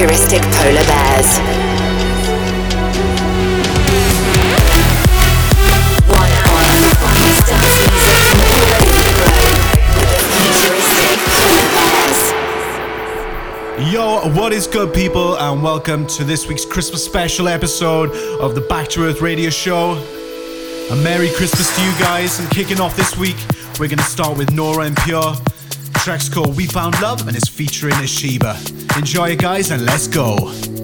futuristic polar bears. Yo, what is good, people, and welcome to this week's Christmas special episode of the Back to Earth radio show. A Merry Christmas to you guys, and kicking off this week, we're gonna start with Nora En Pure. The track's called We Found Love and it's featuring Ashibah. Enjoy it, guys, and let's go.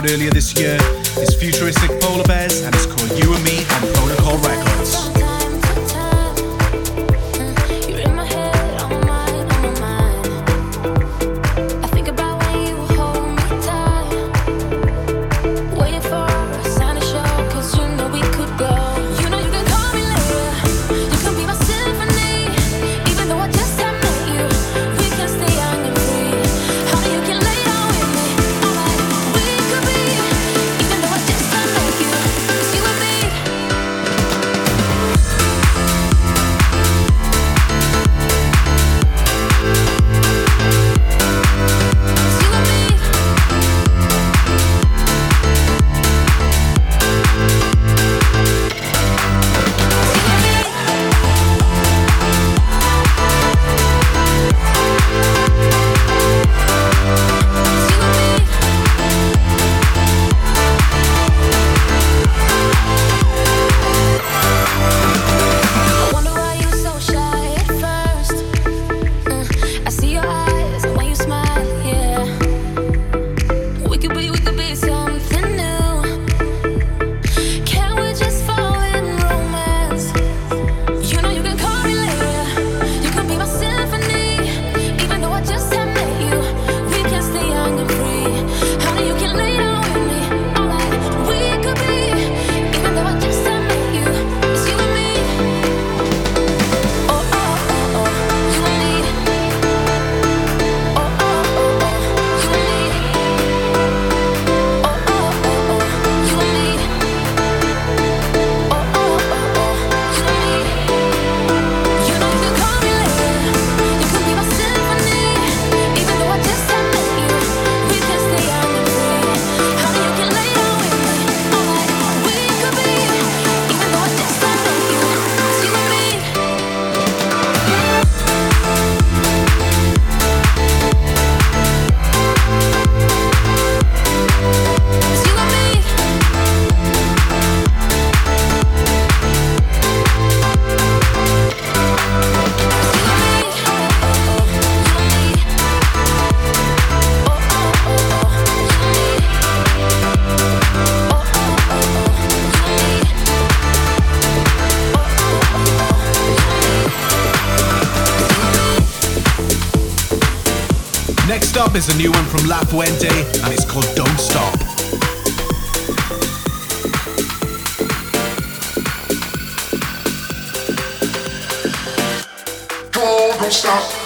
Out earlier this year. It's Futuristic is a new one from La Fuente and it's called Don't Stop. Don't stop.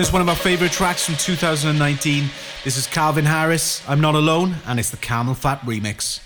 Is one of my favorite tracks from 2019. This is Calvin Harris, I'm Not Alone, and it's the CamelPhat remix.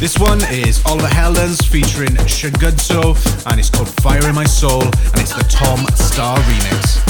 This one is Oliver Heldens featuring Shungudzo and it's called Fire in My Soul and it's the Tom Staar remix.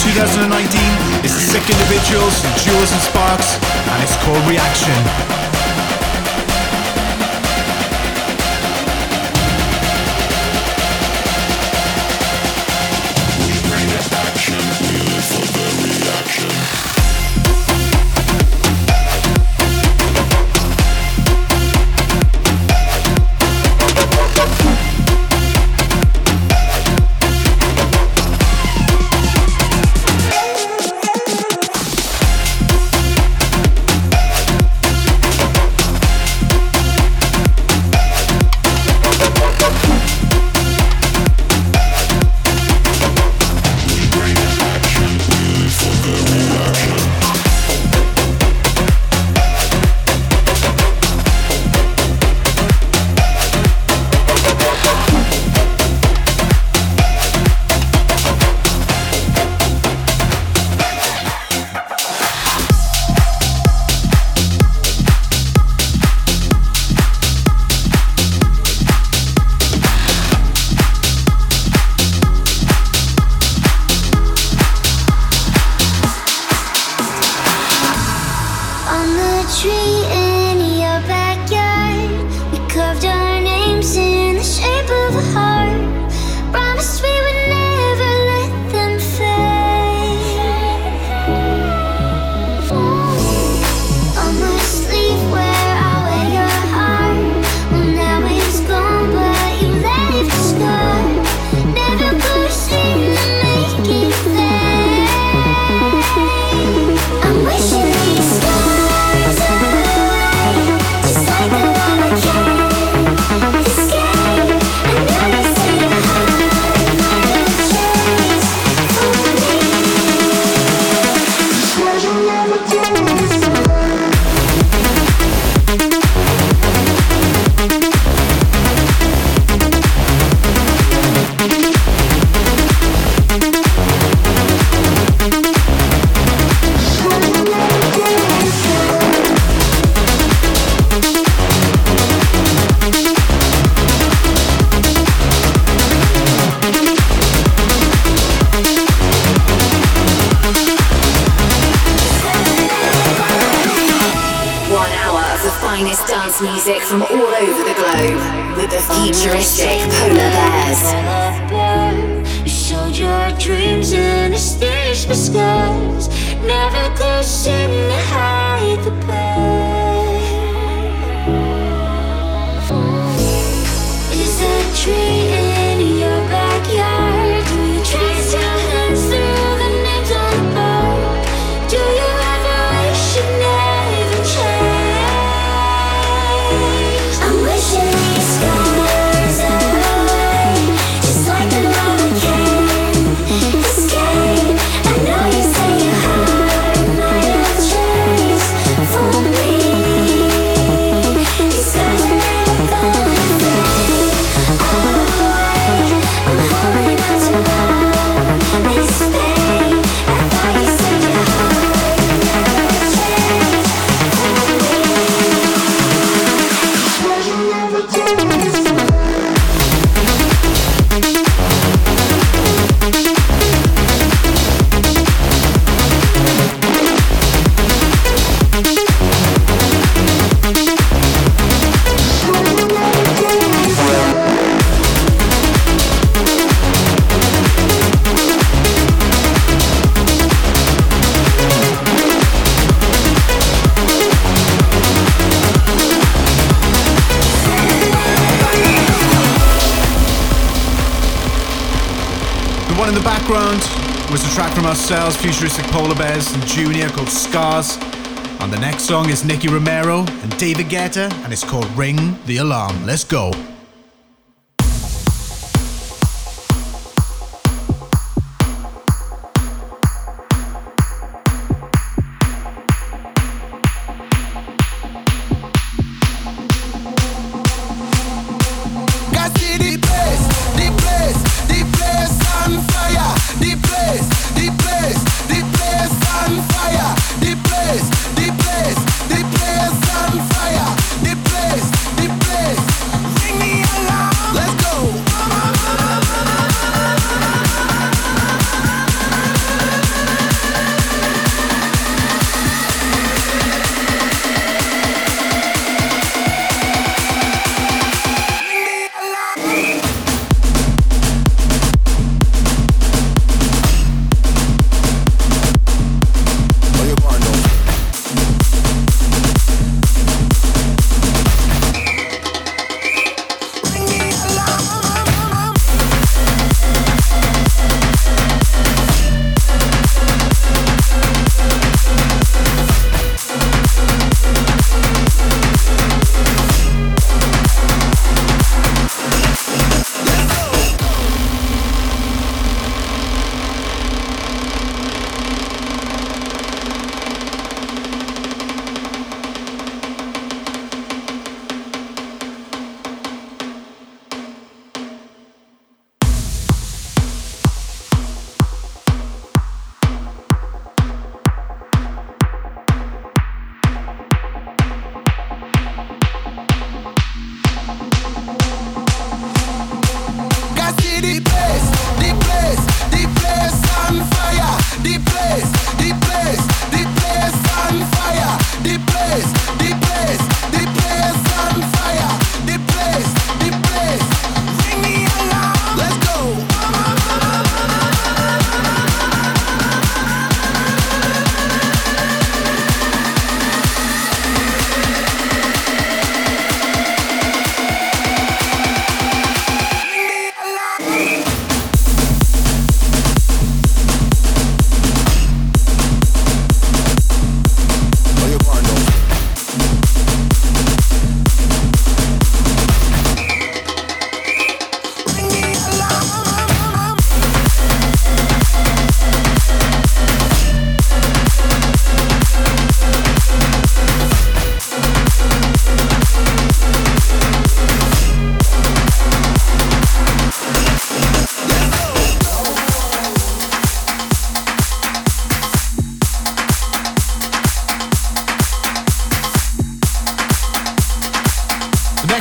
2019 is Sick Individuals, Jewelz and Sparks, and it's called Reaction. Ourselves, Futuristic Polar Bears and Junior called Scars. And the next song is Nicky Romero and David Guetta, and it's called Ring the Alarm. Let's go.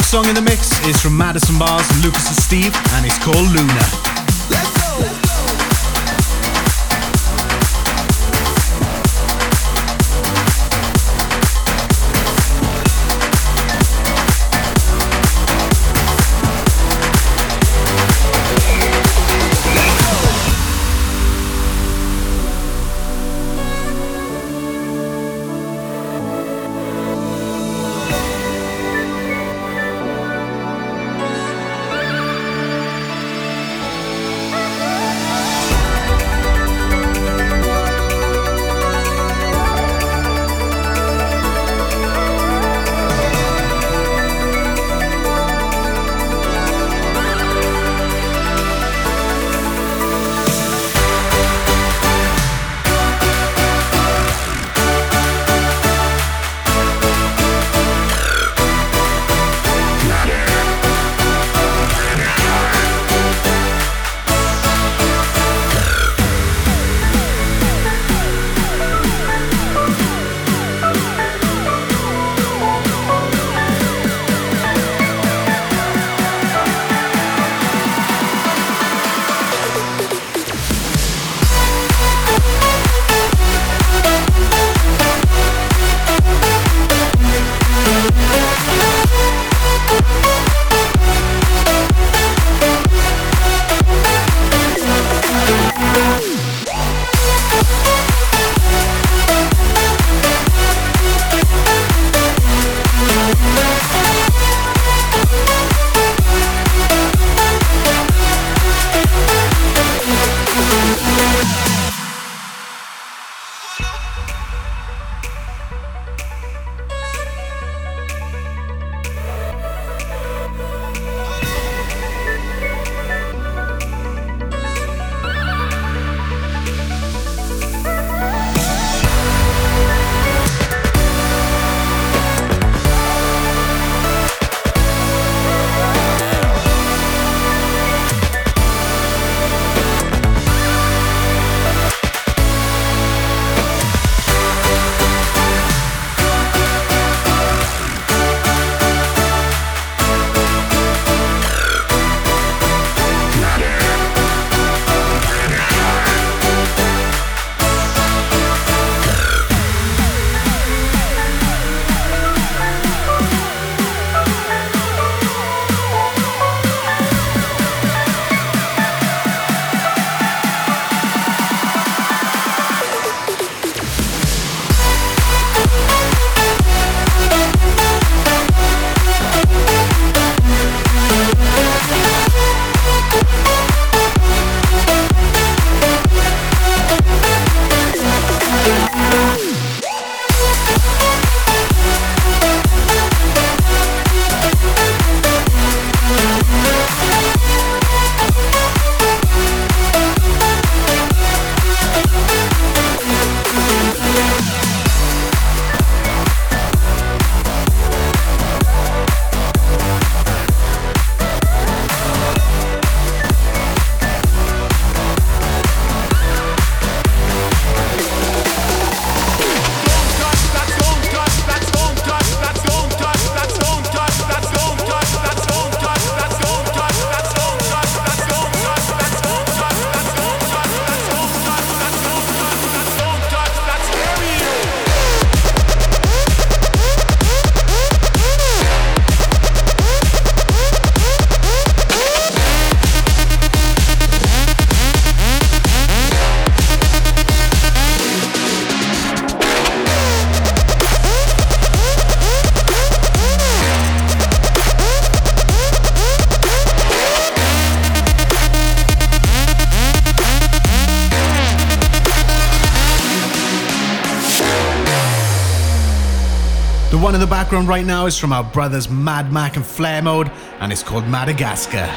Song in the mix is from Madison Mars, and Lucas and Steve, and it's called Lunar. Background right now is from our brothers Mad Mac and Flaremode, and it's called Madagascar.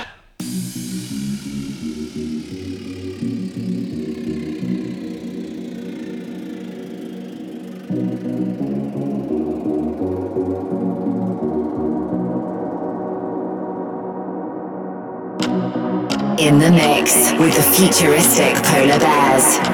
In the mix with the futuristic polar bears.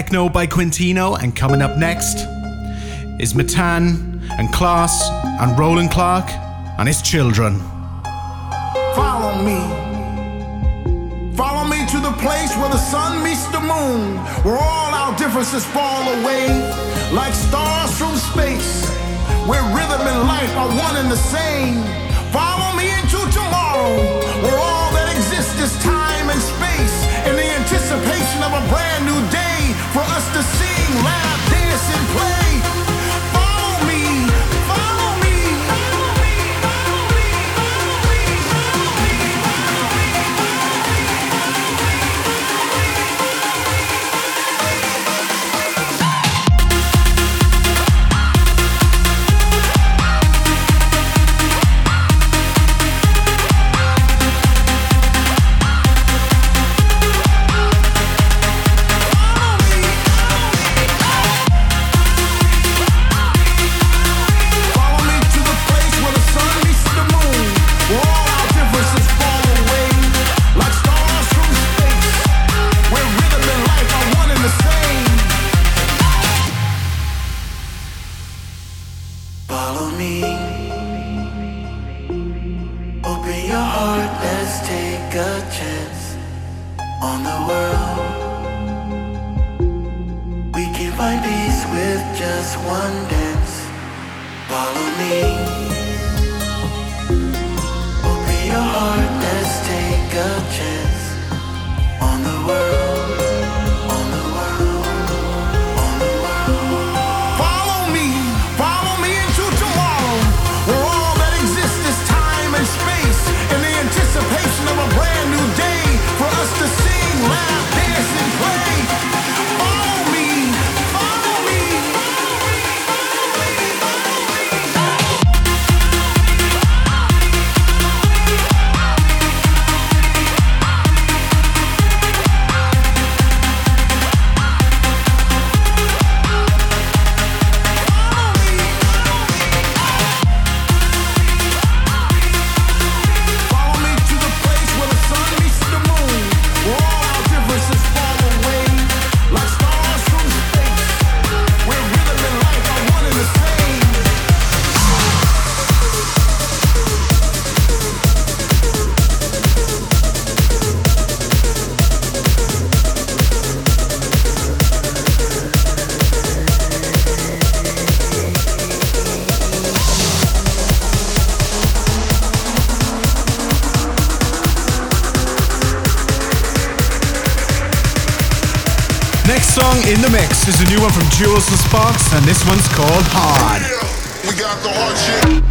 Teqno by Quintino, and coming up next is Mattn and Klass and Roland Clark and his children. Follow me. Follow me to the place where the sun meets the moon, where all our differences fall away like stars from space, where rhythm and life are one and the same. Follow me into tomorrow, where all that exists is time and space, in the anticipation of a brand new day for us to sing, laugh, dance, and play. Jewelz the Sparks, and this one's called Hard. We got the hard shit.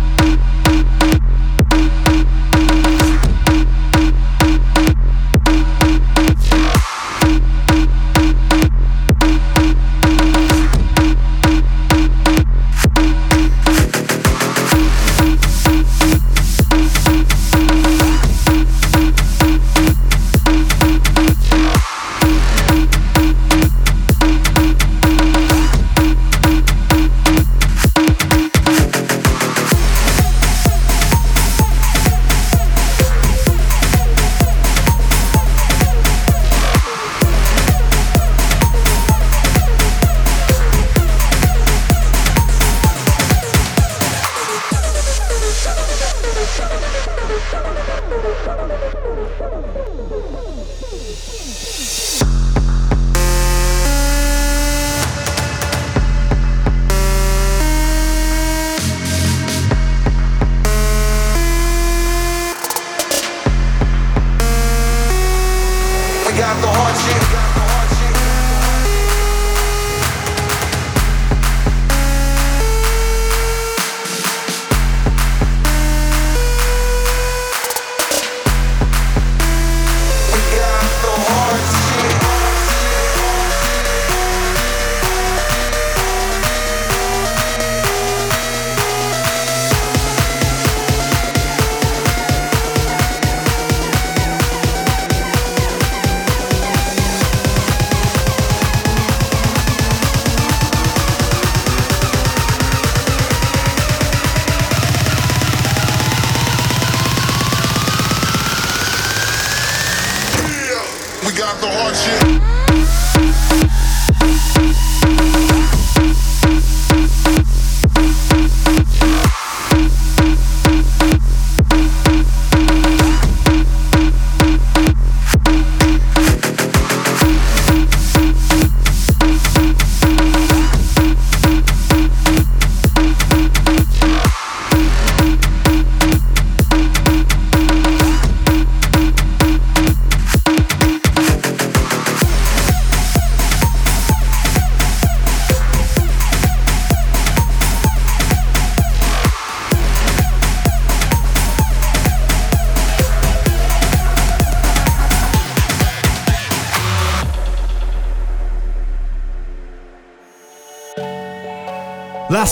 We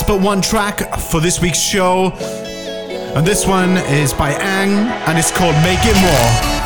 but one track for this week's show. And this one is by Ang and it's called Make It More.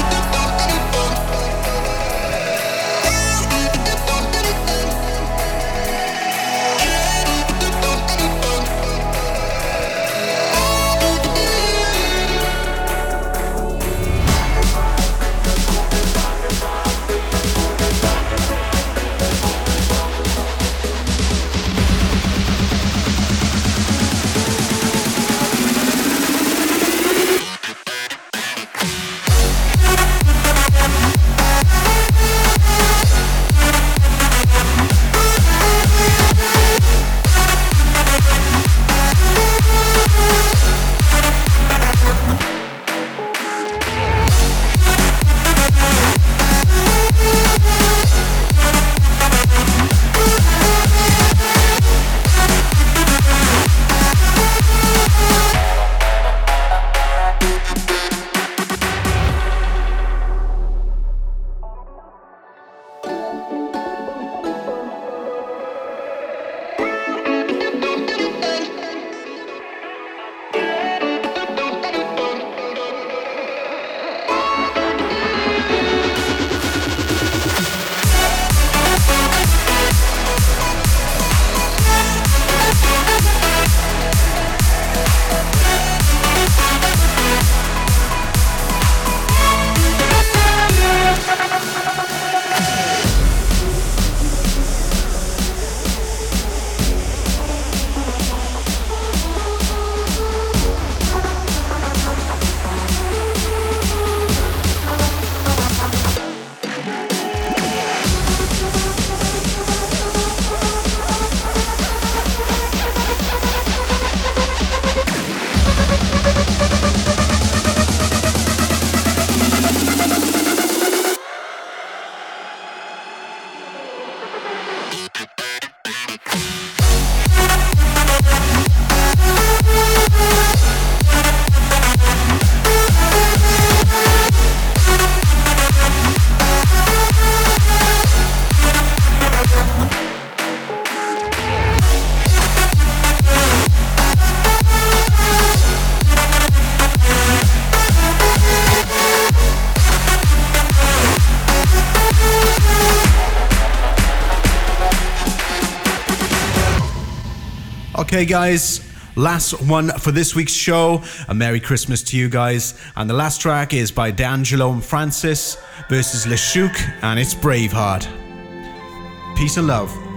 Okay, guys, last one for this week's show. A Merry Christmas to you guys. And the last track is by D'Angello and Francis versus Le Shuuk, and it's Braveheart. Peace and love.